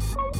Bye.